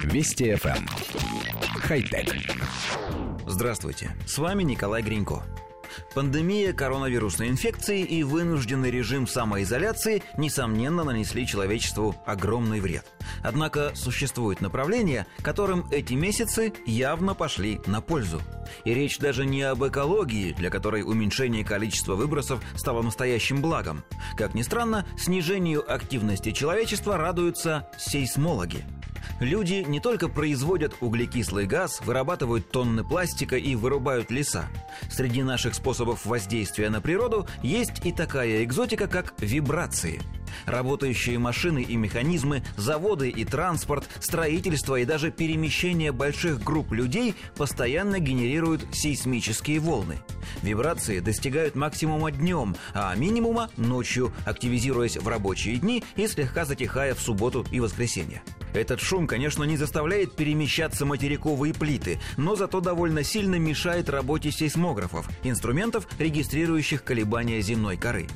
Вести FM. Эм. Хай-тек. Здравствуйте, с вами Николай Гринько. Пандемия коронавирусной инфекции и вынужденный режим самоизоляции, несомненно, нанесли человечеству огромный вред. Однако существуют направления, которым эти месяцы явно пошли на пользу. И речь даже не об экологии, для которой уменьшение количества выбросов стало настоящим благом. Как ни странно, снижению активности человечества радуются сейсмологи – Люди не только производят углекислый газ, вырабатывают тонны пластика и вырубают леса. Среди наших способов воздействия на природу есть и такая экзотика, как вибрации – Работающие машины и механизмы, заводы и транспорт, строительство и даже перемещение больших групп людей постоянно генерируют сейсмические волны. Вибрации достигают максимума днем, а минимума ночью, активизируясь в рабочие дни и слегка затихая в субботу и воскресенье. Этот шум, конечно, не заставляет перемещаться материковые плиты, но зато довольно сильно мешает работе сейсмографов, инструментов, регистрирующих колебания земной коры.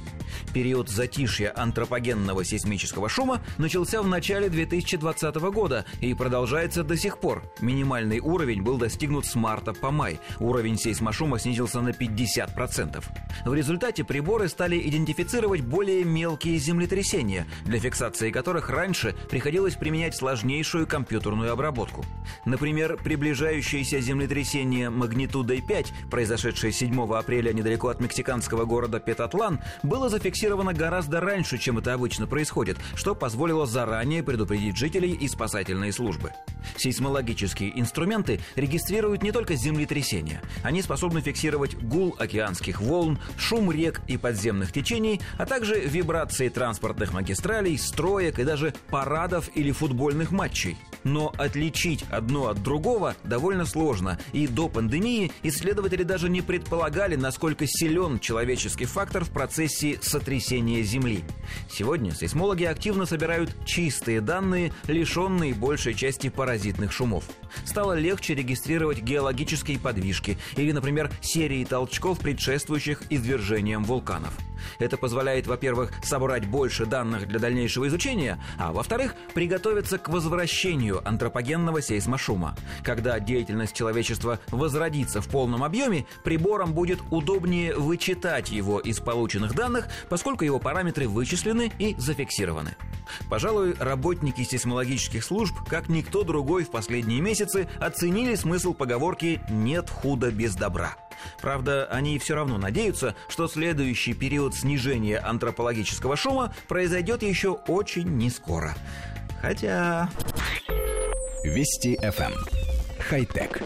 Период затишья антропогенного сейсмического шума начался в начале 2020 года и продолжается до сих пор. Минимальный уровень был достигнут с марта по май. Уровень сейсмошума снизился на 50%. В результате приборы стали идентифицировать более мелкие землетрясения, для фиксации которых раньше приходилось применять сложнейшую компьютерную обработку. Например, приближающееся землетрясение магнитудой 5, произошедшее 7 апреля недалеко от мексиканского города Петатлан, было зафиксировано гораздо раньше, чем это обычно происходит, что позволило заранее предупредить жителей и спасательные службы. Сейсмологические инструменты регистрируют не только землетрясения. Они способны фиксировать гул океанских волн, шум рек и подземных течений, а также вибрации транспортных магистралей, строек и даже парадов или футбольных матчей. Но отличить одно от другого довольно сложно, и до пандемии исследователи даже не предполагали, насколько силен человеческий фактор в процессе сотрясения Земли. Сегодня сейсмологи активно собирают чистые данные, лишенные большей части паразитных шумов. Стало легче регистрировать геологические подвижки или, например, серии толчков, предшествующих извержениям вулканов. Это позволяет, во-первых, собрать больше данных для дальнейшего изучения, а во-вторых, приготовиться к возвращению антропогенного сейсмошума. Когда деятельность человечества возродится в полном объеме, приборам будет удобнее вычитать его из полученных данных, поскольку его параметры вычислены и зафиксированы. Пожалуй, работники сейсмологических служб, как никто другой в последние месяцы, оценили смысл поговорки «нет худа без добра». Правда, они все равно надеются, что следующий период снижения антропологического шума произойдет еще очень нескоро. Хотя... Вести FM. Эм. Хай-тек.